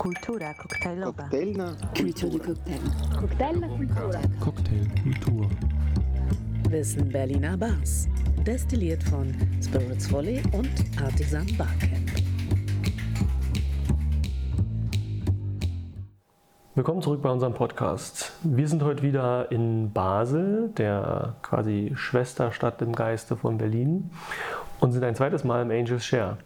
Kultura koktajlowa. Koktajlna Kultur de Cocktail. Cocktailna kultura. Cocktailkultur. Wissen Berliner Bars. Destilliert von Spirits Volley und Artisan Barcamp. Willkommen zurück bei unserem Podcast. Wir sind heute wieder in Basel, der quasi Schwesterstadt im Geiste von Berlin, und sind ein zweites Mal im Angels Share.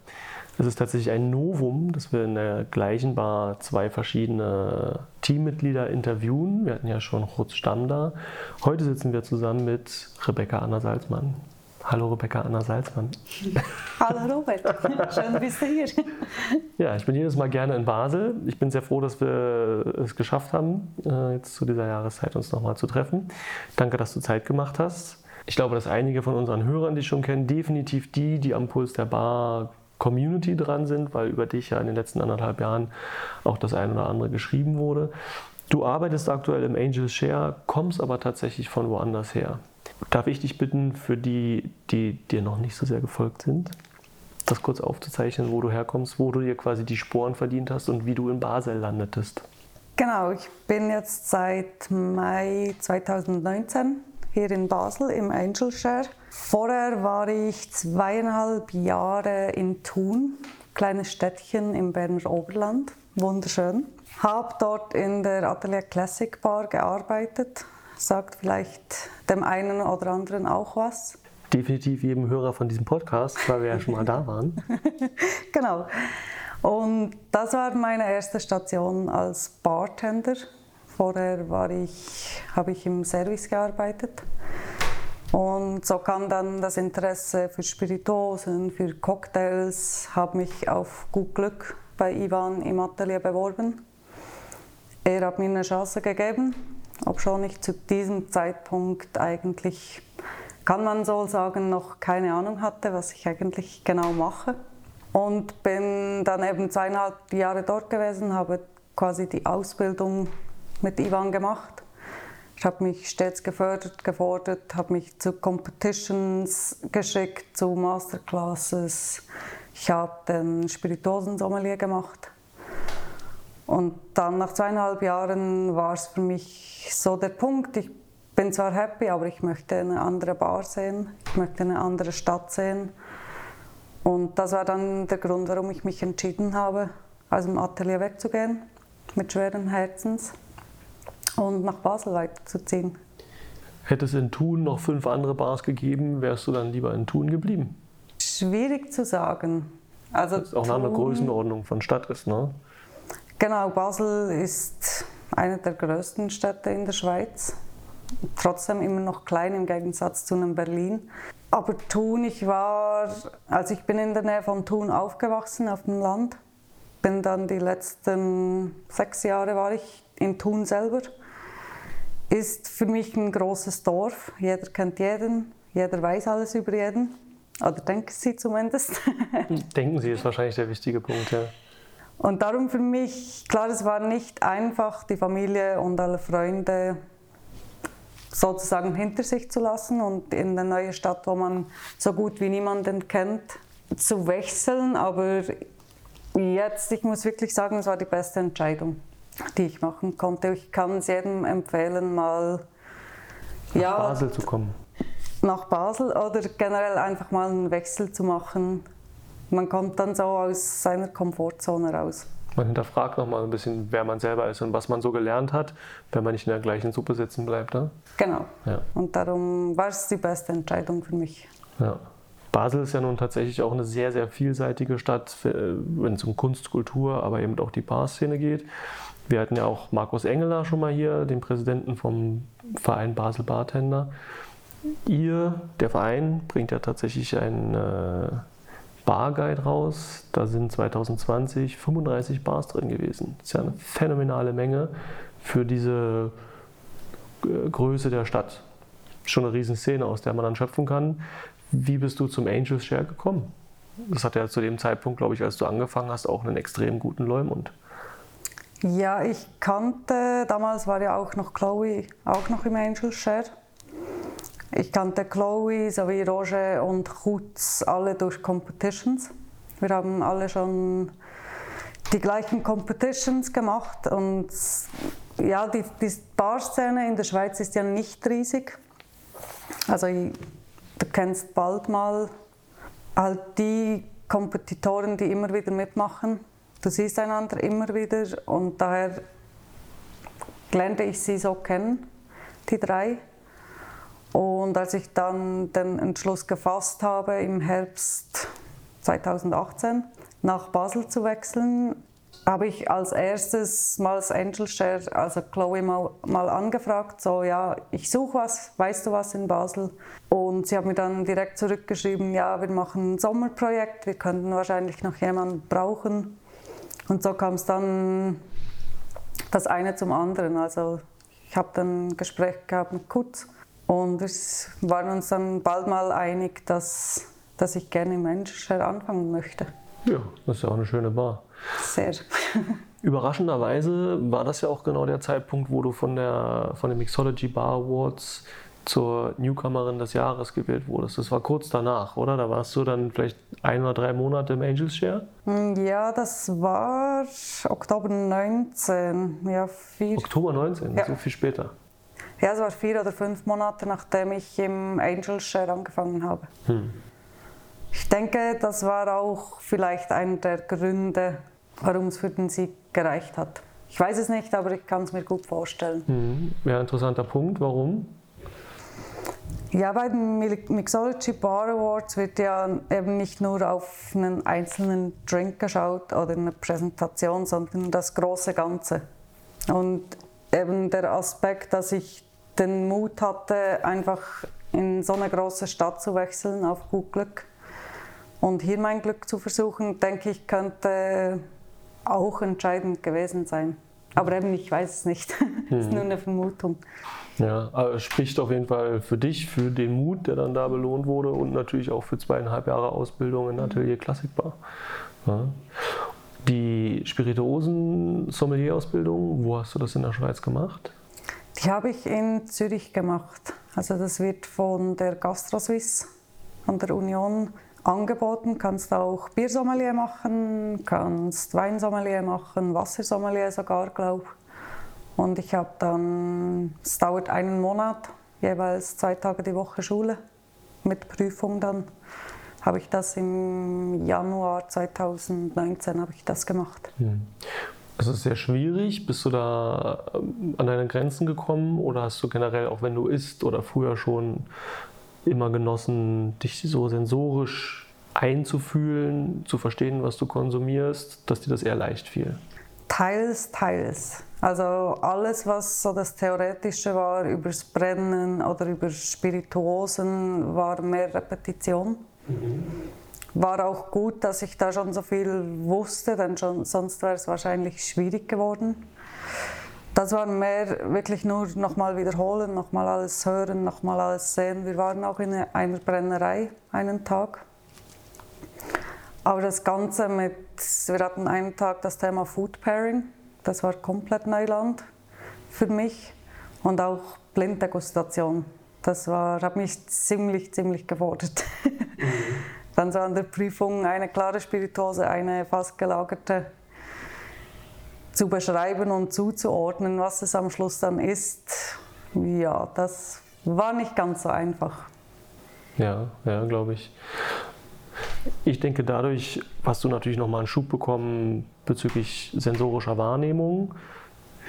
Es ist tatsächlich ein Novum, dass wir in der gleichen Bar zwei verschiedene Teammitglieder interviewen. Wir hatten ja schon Rutz Stamm da. Heute sitzen wir zusammen mit Rebecca Anna Salzmann. Hallo Rebecca Anna Salzmann. Hallo Robert, schön bist du hier. Ja, ich bin jedes Mal gerne in Basel. Ich bin sehr froh, dass wir es geschafft haben, äh, jetzt zu dieser Jahreszeit uns nochmal zu treffen. Danke, dass du Zeit gemacht hast. Ich glaube, dass einige von unseren Hörern dich schon kennen, definitiv die, die am Puls der Bar Community dran sind, weil über dich ja in den letzten anderthalb Jahren auch das ein oder andere geschrieben wurde. Du arbeitest aktuell im Angels Share, kommst aber tatsächlich von woanders her. Darf ich dich bitten, für die, die dir noch nicht so sehr gefolgt sind, das kurz aufzuzeichnen, wo du herkommst, wo du dir quasi die Sporen verdient hast und wie du in Basel landetest? Genau, ich bin jetzt seit Mai 2019 hier in Basel im Angel Share. Vorher war ich zweieinhalb Jahre in Thun, kleines Städtchen im Berner Oberland, wunderschön. Habe dort in der Atelier Classic Bar gearbeitet, sagt vielleicht dem einen oder anderen auch was. Definitiv jedem Hörer von diesem Podcast, weil wir ja schon mal da waren. Genau. Und das war meine erste Station als Bartender. Vorher war ich, habe ich im Service gearbeitet. Und so kam dann das Interesse für Spirituosen, für Cocktails, habe mich auf gut Glück bei Ivan im Atelier beworben. Er hat mir eine Chance gegeben, obschon ich zu diesem Zeitpunkt eigentlich, kann man so sagen, noch keine Ahnung hatte, was ich eigentlich genau mache. Und bin dann eben zweieinhalb Jahre dort gewesen, habe quasi die Ausbildung mit Ivan gemacht. Ich habe mich stets gefördert, gefordert, habe mich zu Competitions geschickt, zu Masterclasses. Ich habe den Spirituosensommelier gemacht. Und dann nach zweieinhalb Jahren war es für mich so der Punkt, ich bin zwar happy, aber ich möchte eine andere Bar sehen, ich möchte eine andere Stadt sehen. Und das war dann der Grund, warum ich mich entschieden habe, aus dem Atelier wegzugehen, mit schweren Herzens und nach Basel weiterzuziehen. Hätte es in Thun noch fünf andere Bars gegeben, wärst du dann lieber in Thun geblieben? Schwierig zu sagen. Also Das ist auch eine andere Größenordnung von Stadt ist, ne? Genau, Basel ist eine der größten Städte in der Schweiz. Trotzdem immer noch klein im Gegensatz zu einem Berlin. Aber Thun, ich war, also ich bin in der Nähe von Thun aufgewachsen, auf dem Land. Bin dann die letzten sechs Jahre war ich in Thun selber. Ist für mich ein großes Dorf. Jeder kennt jeden, jeder weiß alles über jeden. Oder denken sie zumindest. Denken Sie, ist wahrscheinlich der wichtige Punkt, ja. Und darum für mich, klar, es war nicht einfach, die Familie und alle Freunde sozusagen hinter sich zu lassen und in eine neue Stadt, wo man so gut wie niemanden kennt, zu wechseln. Aber jetzt, ich muss wirklich sagen, es war die beste Entscheidung, die ich machen konnte. Ich kann es jedem empfehlen, mal Nach ja, Basel zu kommen. nach Basel oder generell einfach mal einen Wechsel zu machen. Man kommt dann so aus seiner Komfortzone raus. Man hinterfragt nochmal ein bisschen, wer man selber ist und was man so gelernt hat, wenn man nicht in der gleichen Suppe sitzen bleibt. Ne? Genau. Ja. Und darum war es die beste Entscheidung für mich. Ja. Basel ist ja nun tatsächlich auch eine sehr, sehr vielseitige Stadt, äh, wenn es um Kunst, Kultur, aber eben auch die Barszene geht. Wir hatten ja auch Markus Engeler schon mal hier, den Präsidenten vom Verein Basel Bartender. Ihr, der Verein, bringt ja tatsächlich einen äh, Barguide raus. Da sind 2020 35 Bars drin gewesen. Das ist ja eine phänomenale Menge für diese äh, Größe der Stadt. Schon eine Riesenszene, aus der man dann schöpfen kann. Wie bist du zum Angels Share gekommen? Das hat ja zu dem Zeitpunkt, glaube ich, als du angefangen hast, auch einen extrem guten Leumund. Ja, ich kannte, damals war ja auch noch Chloe auch noch im Angel Share. Ich kannte Chloe sowie Roger und Chutz alle durch Competitions. Wir haben alle schon die gleichen Competitions gemacht und ja, die, die Barszene in der Schweiz ist ja nicht riesig. Also du kennst bald mal halt die Kompetitoren, die immer wieder mitmachen. Du siehst einander immer wieder und daher lernte ich sie so kennen, die drei. Und als ich dann den Entschluss gefasst habe, im Herbst 2018 nach Basel zu wechseln, habe ich als erstes mal als Angel Share, also Chloe mal, mal angefragt, so ja, ich suche was, weißt du was in Basel? Und sie hat mir dann direkt zurückgeschrieben, ja, wir machen ein Sommerprojekt, wir könnten wahrscheinlich noch jemanden brauchen. Und so kam es dann das eine zum anderen. Also ich habe dann ein Gespräch gehabt mit Kutz und wir waren uns dann bald mal einig, dass, dass ich gerne Share anfangen möchte. Ja, das ist ja auch eine schöne Bar. Sehr. Überraschenderweise war das ja auch genau der Zeitpunkt, wo du von, der, von den Mixology Bar Awards zur Newcomerin des Jahres gewählt wurdest. Das war kurz danach, oder? Da warst du dann vielleicht ein oder drei Monate im Angels Share? Hm, ja, das war Oktober 19. Ja, vier. Oktober 19, Ja. so viel später. Ja, es war vier oder fünf Monate, nachdem ich im Angel Share angefangen habe. Ich denke, das war auch vielleicht einer der Gründe, warum es für den Sieg gereicht hat. Ich weiß es nicht, aber ich kann es mir gut vorstellen. Mhm. Ja, interessanter Punkt. Warum? Ja, bei den Mixology Bar Awards wird ja eben nicht nur auf einen einzelnen Drink geschaut oder eine Präsentation, sondern das große Ganze. Und eben der Aspekt, dass ich den Mut hatte, einfach in so eine große Stadt zu wechseln auf gut Glück und hier mein Glück zu versuchen, denke ich, könnte auch entscheidend gewesen sein. Aber eben, ich weiß es nicht. Es ist nur eine Vermutung. Ja, es spricht auf jeden Fall für dich, für den Mut, der dann da belohnt wurde und natürlich auch für zweieinhalb Jahre Ausbildung in Atelier Klassikbar. Ja. Die Spirituosen-Sommelier-Ausbildung, wo hast du das in der Schweiz gemacht? Die habe ich in Zürich gemacht. Also das wird von der GastroSwiss, von der Union angeboten. Kannst auch Biersommelier machen, kannst Weinsommelier machen, Wassersommelier sogar, glaube ich. Und ich habe dann, es dauert einen Monat, jeweils zwei Tage die Woche Schule mit Prüfung dann. Habe ich das im Januar 2019 habe ich das gemacht. Es ist sehr schwierig. Bist du da ähm, an deine Grenzen gekommen oder hast du generell, auch wenn du isst oder früher schon immer genossen, dich so sensorisch einzufühlen, zu verstehen, was du konsumierst, dass dir das eher leicht fiel? Teils, teils. Also alles, was so das Theoretische war, übers Brennen oder über Spirituosen, war mehr Repetition. War auch gut, dass ich da schon so viel wusste, denn schon, sonst wäre es wahrscheinlich schwierig geworden. Das war mehr wirklich nur nochmal wiederholen, nochmal alles hören, nochmal alles sehen. Wir waren auch in einer Brennerei einen Tag. Aber das Ganze mit, wir hatten einen Tag das Thema Food Pairing, das war komplett Neuland für mich und auch Blinddegustation. Das war, hat mich ziemlich, ziemlich gefordert. Dann so an der Prüfung eine klare Spirituose, eine fast gelagerte zu beschreiben und zuzuordnen, was es am Schluss dann ist. Ja, das war nicht ganz so einfach. Ja, ja, glaube ich. Ich denke, dadurch hast du natürlich nochmal einen Schub bekommen bezüglich sensorischer Wahrnehmung.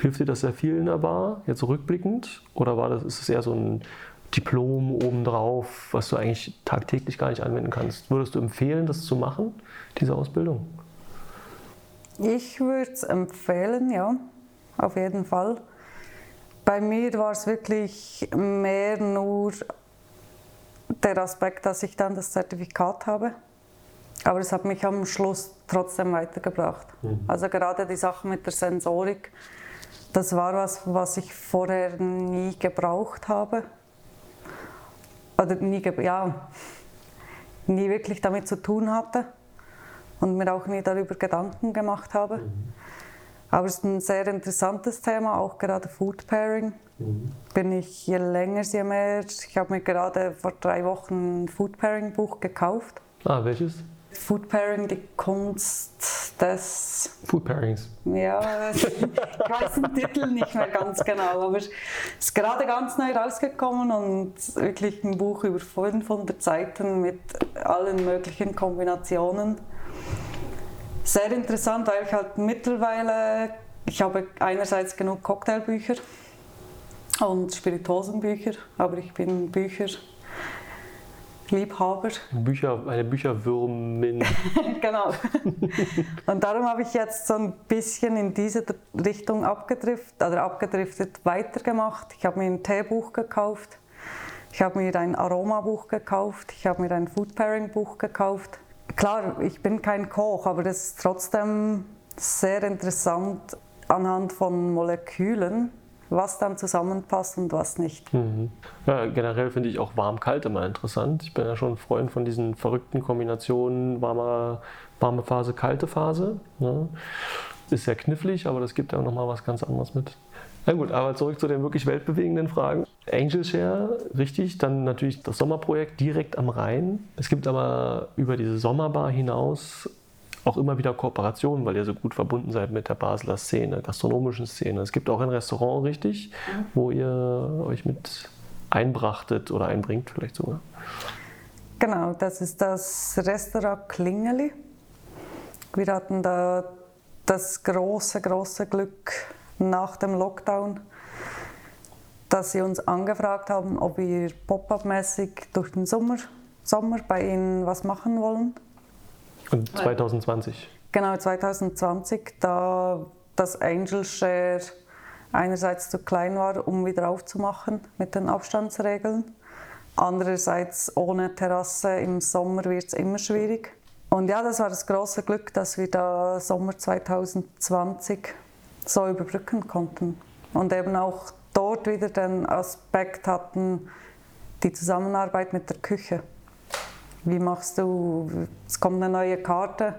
Hilft dir das sehr viel in der Bar, jetzt rückblickend? Oder war das, ist es eher so ein Diplom obendrauf, was du eigentlich tagtäglich gar nicht anwenden kannst? Würdest du empfehlen, das zu machen, diese Ausbildung? Ich würde es empfehlen, ja, auf jeden Fall. Bei mir war es wirklich mehr nur der Aspekt, dass ich dann das Zertifikat habe. Aber es hat mich am Schluss trotzdem weitergebracht. Also gerade die Sache mit der Sensorik, das war was, was ich vorher nie gebraucht habe. Oder nie, ja, nie wirklich damit zu tun hatte und mir auch nie darüber Gedanken gemacht habe. Aber es ist ein sehr interessantes Thema, auch gerade Food Pairing. Bin ich je länger, je mehr. Ich habe mir gerade vor drei Wochen ein Food Pairing Buch gekauft. Ah, welches? Food Pairing, die Kunst des Food Pairings. Ja, ich weiß den Titel nicht mehr ganz genau, aber es ist gerade ganz neu rausgekommen und wirklich ein Buch über 500 Seiten mit allen möglichen Kombinationen. Sehr interessant, weil ich halt mittlerweile, ich habe einerseits genug Cocktailbücher und Spirituosenbücher, aber ich bin Bücher Liebhaber. Bücher, eine Bücherwürmin. genau. Und darum habe ich jetzt so ein bisschen in diese Richtung abgedriftet, oder abgedriftet weitergemacht. Ich habe mir ein Teebuch gekauft, ich habe mir ein Aromabuch gekauft, ich habe mir ein Food Pairing Buch gekauft. Klar, ich bin kein Koch, aber das ist trotzdem sehr interessant anhand von Molekülen was dann zusammenpasst und was nicht. Mhm. Ja, generell finde ich auch warm-kalt immer interessant. Ich bin ja schon ein Freund von diesen verrückten Kombinationen warme, warme Phase, kalte Phase. Ne? Ist sehr knifflig, aber das gibt ja auch nochmal was ganz anderes mit. Na gut, aber zurück zu den wirklich weltbewegenden Fragen. Angel Share, richtig, dann natürlich das Sommerprojekt direkt am Rhein. Es gibt aber über diese Sommerbar hinaus auch immer wieder Kooperationen, weil ihr so gut verbunden seid mit der Basler Szene, gastronomischen Szene. Es gibt auch ein Restaurant, richtig, wo ihr euch mit einbrachtet oder einbringt vielleicht sogar. Genau, das ist das Restaurant Klingeli. Wir hatten da das große, große Glück nach dem Lockdown, dass sie uns angefragt haben, ob wir Pop-up-mäßig durch den Sommer, Sommer bei ihnen was machen wollen. Und 2020? Genau, 2020, da das Angel Share einerseits zu klein war, um wieder aufzumachen mit den Abstandsregeln. Andererseits ohne Terrasse im Sommer wird es immer schwierig. Und ja, das war das große Glück, dass wir da Sommer 2020 so überbrücken konnten. Und eben auch dort wieder den Aspekt hatten, die Zusammenarbeit mit der Küche. Wie machst du, es kommt eine neue Karte,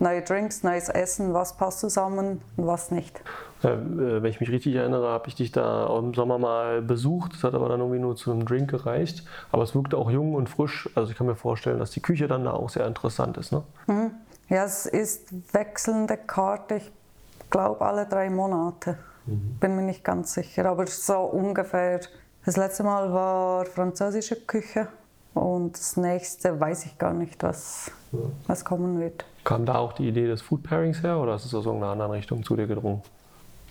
neue Drinks, neues Essen, was passt zusammen und was nicht? Ja, äh, wenn ich mich richtig erinnere, habe ich dich da im Sommer mal besucht. Das hat aber dann irgendwie nur zu einem Drink gereicht. Aber es wirkte auch jung und frisch. Also ich kann mir vorstellen, dass die Küche dann da auch sehr interessant ist. Ne? Mhm. Ja, es ist wechselnde Karte. Ich glaube alle drei Monate. Mhm. Bin mir nicht ganz sicher, aber so ungefähr. Das letzte Mal war französische Küche und das nächste weiß ich gar nicht, was, ja. was kommen wird. Kam da auch die Idee des Food Pairings her oder ist es aus irgendeiner anderen Richtung zu dir gedrungen?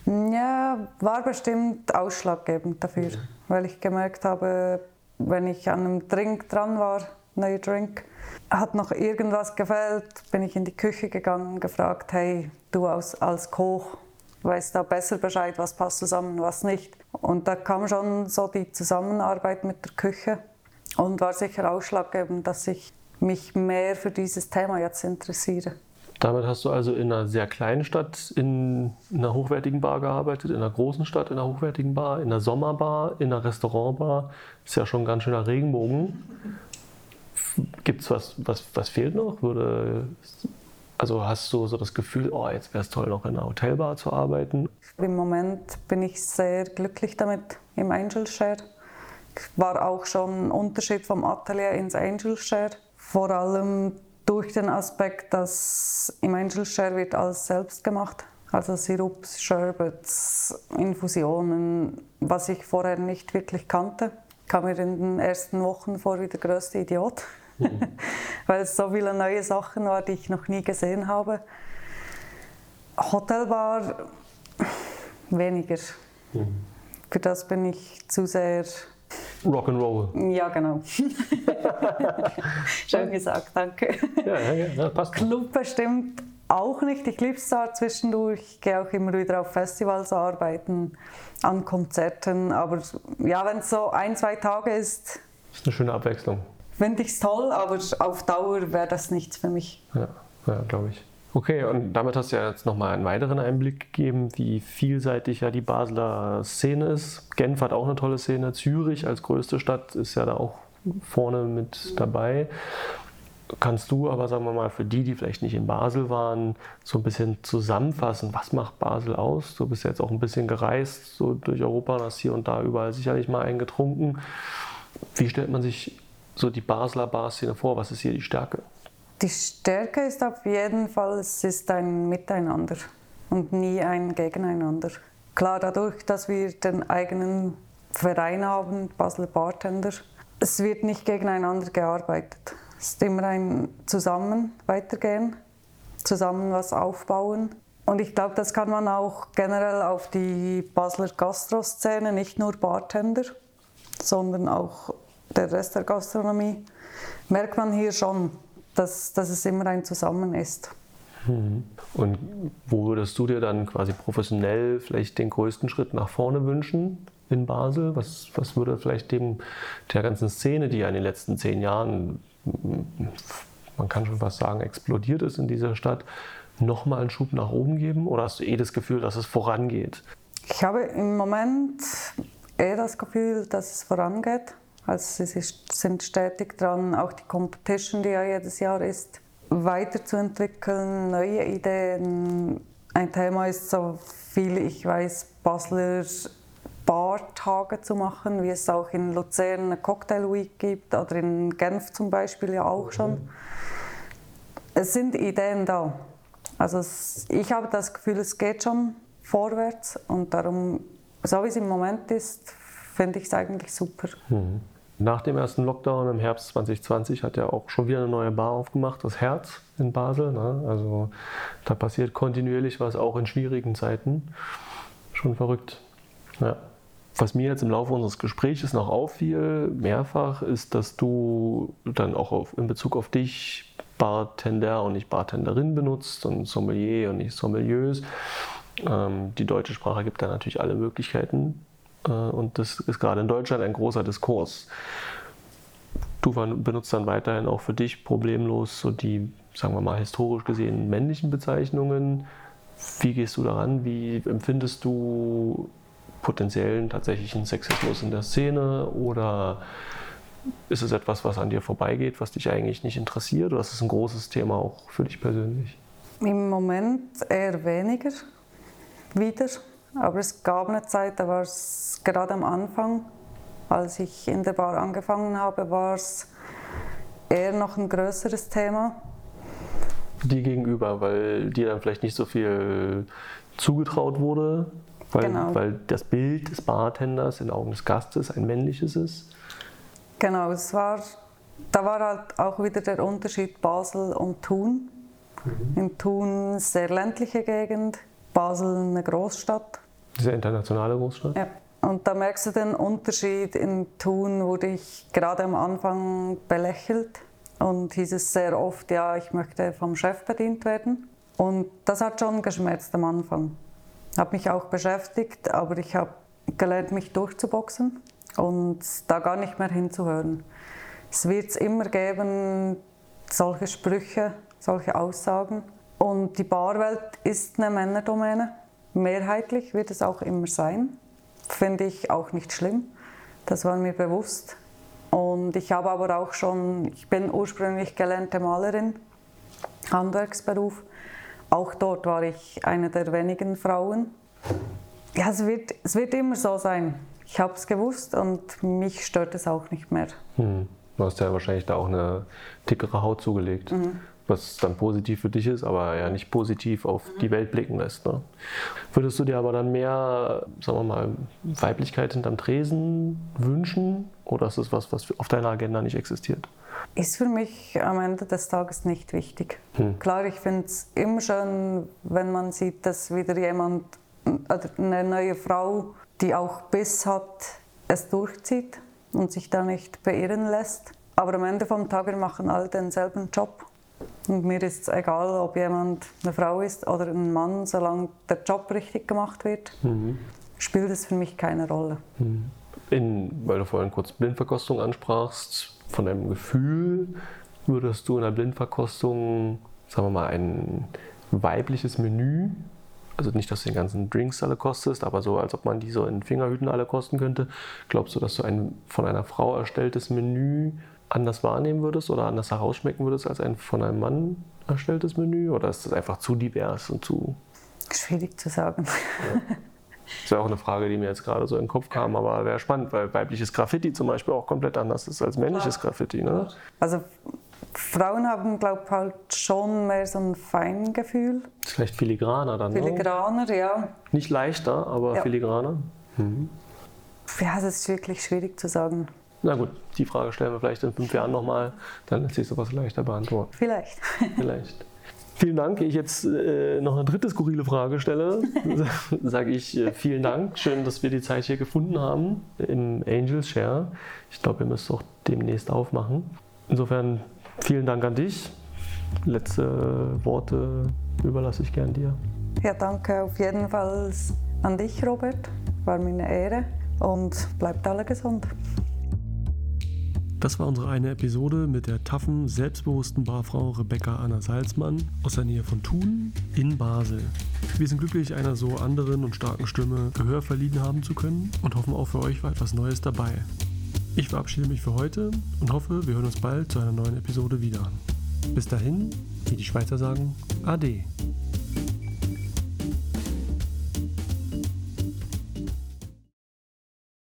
Ja, war bestimmt ausschlaggebend dafür, mhm. weil ich gemerkt habe, wenn ich an einem Drink dran war, neuer Drink, hat noch irgendwas gefällt, bin ich in die Küche gegangen, gefragt, hey, du als, als Koch, weißt da besser Bescheid, was passt zusammen, was nicht. Und da kam schon so die Zusammenarbeit mit der Küche und war sicher ausschlaggebend, dass ich mich mehr für dieses Thema jetzt interessiere. Damit hast du also in einer sehr kleinen Stadt in einer hochwertigen Bar gearbeitet, in einer großen Stadt in einer hochwertigen Bar, in einer Sommerbar, in einer Restaurantbar. Ist ja schon ein ganz schöner Regenbogen. Gibt es was, was, was fehlt noch? Würde, also hast du so das Gefühl, oh, jetzt wäre es toll, noch in einer Hotelbar zu arbeiten? Im Moment bin ich sehr glücklich damit im Angel Share war auch schon ein Unterschied vom Atelier ins Angel Share. Vor allem durch den Aspekt, dass im Angel Share wird alles selbst gemacht. Also Sirups, Sherbets, Infusionen, was ich vorher nicht wirklich kannte. Ich kam mir in den ersten Wochen vor wie der größte Idiot, mhm. weil es so viele neue Sachen waren, die ich noch nie gesehen habe. Hotel war weniger. Mhm. Für das bin ich zu sehr Rock'n'Roll. Ja, genau. Schön gesagt, danke. Ja, ja, ja, passt. Club bestimmt auch nicht. Ich liebe es da zwischendurch. Ich gehe auch immer wieder auf Festivals arbeiten, an Konzerten. Aber ja, wenn es so ein, zwei Tage ist. Das ist eine schöne Abwechslung. Finde ich es toll, aber auf Dauer wäre das nichts für mich. Ja, ja glaube ich. Okay, und damit hast du ja jetzt nochmal einen weiteren Einblick gegeben, wie vielseitig ja die Basler Szene ist. Genf hat auch eine tolle Szene. Zürich als größte Stadt ist ja da auch vorne mit dabei. Kannst du aber, sagen wir mal, für die, die vielleicht nicht in Basel waren, so ein bisschen zusammenfassen, was macht Basel aus? Du bist ja jetzt auch ein bisschen gereist, so durch Europa, hast hier und da überall sicherlich mal eingetrunken. Wie stellt man sich so die Basler Barszene vor? Was ist hier die Stärke? Die Stärke ist auf jeden Fall, es ist ein Miteinander und nie ein Gegeneinander. Klar, dadurch, dass wir den eigenen Verein haben, Basler Bartender, es wird nicht gegeneinander gearbeitet. Es ist immer ein Zusammen weitergehen, zusammen was aufbauen. Und ich glaube, das kann man auch generell auf die Basler Gastroszene, nicht nur Bartender, sondern auch der Rest der Gastronomie, merkt man hier schon, dass, dass es immer ein Zusammen ist. Mhm. Und wo würdest du dir dann quasi professionell vielleicht den größten Schritt nach vorne wünschen in Basel? Was, was würde vielleicht dem, der ganzen Szene, die ja in den letzten zehn Jahren, man kann schon fast sagen, explodiert ist in dieser Stadt, nochmal einen Schub nach oben geben? Oder hast du eh das Gefühl, dass es vorangeht? Ich habe im Moment eher das Gefühl, dass es vorangeht. Also sie sind stetig dran, auch die Competition, die ja jedes Jahr ist, weiterzuentwickeln, neue Ideen. Ein Thema ist, so viel ich weiß, Basler Bartage zu machen, wie es auch in Luzern eine Cocktail Week gibt oder in Genf zum Beispiel ja auch schon. Es sind Ideen da. Also es, ich habe das Gefühl, es geht schon vorwärts und darum, so wie es im Moment ist, finde ich es eigentlich super. Mhm. Nach dem ersten Lockdown im Herbst 2020 hat er auch schon wieder eine neue Bar aufgemacht, das Herz in Basel. Ne? Also da passiert kontinuierlich was, auch in schwierigen Zeiten. Schon verrückt. Ja. Was mir jetzt im Laufe unseres Gesprächs noch auffiel, mehrfach, ist, dass du dann auch auf, in Bezug auf dich Bartender und nicht Bartenderin benutzt und Sommelier und nicht Sommeliers. Ähm, die deutsche Sprache gibt da natürlich alle Möglichkeiten, und das ist gerade in Deutschland ein großer Diskurs. Du benutzt dann weiterhin auch für dich problemlos so die, sagen wir mal, historisch gesehen männlichen Bezeichnungen. Wie gehst du daran? Wie empfindest du potenziellen tatsächlichen Sexismus in der Szene? Oder ist es etwas, was an dir vorbeigeht, was dich eigentlich nicht interessiert? Oder ist es ein großes Thema auch für dich persönlich? Im Moment eher weniger wieder. Aber es gab eine Zeit, da war es gerade am Anfang, als ich in der Bar angefangen habe, war es eher noch ein größeres Thema. Die gegenüber, weil dir dann vielleicht nicht so viel zugetraut wurde, weil, genau. weil das Bild des Bartenders in Augen des Gastes ein männliches ist. Genau, es war, da war halt auch wieder der Unterschied Basel und Thun. Mhm. In Thun sehr ländliche Gegend, Basel eine Großstadt. Diese internationale Großstadt? Ja. Und da merkst du den Unterschied. In Thun wurde ich gerade am Anfang belächelt und hieß es sehr oft, ja, ich möchte vom Chef bedient werden. Und das hat schon geschmerzt am Anfang. Habe mich auch beschäftigt, aber ich habe gelernt, mich durchzuboxen und da gar nicht mehr hinzuhören. Es wird es immer geben, solche Sprüche, solche Aussagen. Und die Barwelt ist eine Männerdomäne. Mehrheitlich wird es auch immer sein. Finde ich auch nicht schlimm. Das war mir bewusst. Und ich habe aber auch schon, ich bin ursprünglich gelernte Malerin, Handwerksberuf. Auch dort war ich eine der wenigen Frauen. Ja, es wird, es wird immer so sein. Ich habe es gewusst und mich stört es auch nicht mehr. Hm. Du hast ja wahrscheinlich da auch eine dickere Haut zugelegt. Mhm was dann positiv für dich ist, aber ja nicht positiv auf die Welt blicken lässt. Ne? Würdest du dir aber dann mehr, sagen wir mal, Weiblichkeit hinterm Tresen wünschen oder ist das was, was auf deiner Agenda nicht existiert? Ist für mich am Ende des Tages nicht wichtig. Hm. Klar, ich finde es immer schön, wenn man sieht, dass wieder jemand, eine neue Frau, die auch Biss hat, es durchzieht und sich da nicht beirren lässt. Aber am Ende vom Tag, wir machen alle denselben Job. Und mir ist es egal, ob jemand eine Frau ist oder ein Mann, solange der Job richtig gemacht wird, mhm. spielt es für mich keine Rolle. Mhm. In, weil du vorhin kurz Blindverkostung ansprachst, von deinem Gefühl würdest du in der Blindverkostung, sagen wir mal, ein weibliches Menü, also nicht, dass du den ganzen Drinks alle kostest, aber so, als ob man die so in Fingerhüten alle kosten könnte, glaubst du, dass du ein von einer Frau erstelltes Menü anders wahrnehmen würdest oder anders herausschmecken würdest als ein von einem Mann erstelltes Menü? Oder ist das einfach zu divers und zu. Schwierig zu sagen. Ja. Das ist ja auch eine Frage, die mir jetzt gerade so in den Kopf kam, aber wäre spannend, weil weibliches Graffiti zum Beispiel auch komplett anders ist als männliches Graffiti. Ne? Also Frauen haben, glaube ich, halt schon mehr so ein Feingefühl. Ist vielleicht filigraner dann, ne? Filigraner, ja. Nicht leichter, aber Ja. filigraner. Ja, das ist wirklich schwierig zu sagen. Na gut, die Frage stellen wir vielleicht in fünf Jahren nochmal, dann lässt sich sowas leichter beantworten. Vielleicht. Vielleicht. Vielen Dank. Ich jetzt äh, noch eine dritte skurrile Frage stelle, sage ich äh, vielen Dank. Schön, dass wir die Zeit hier gefunden haben im Angels Share. Ich glaube, ihr müsst auch demnächst aufmachen. Insofern vielen Dank an dich. Letzte Worte überlasse ich gern dir. Ja, danke auf jeden Fall an dich, Robert. War mir eine Ehre und bleibt alle gesund. Das war unsere eine Episode mit der taffen, selbstbewussten Barfrau Rebecca Anna Salzmann aus der Nähe von Thun in Basel. Wir sind glücklich, einer so anderen und starken Stimme Gehör verliehen haben zu können und hoffen auch für euch war etwas Neues dabei. Ich verabschiede mich für heute und hoffe, wir hören uns bald zu einer neuen Episode wieder. Bis dahin, wie die Schweizer sagen, Ade.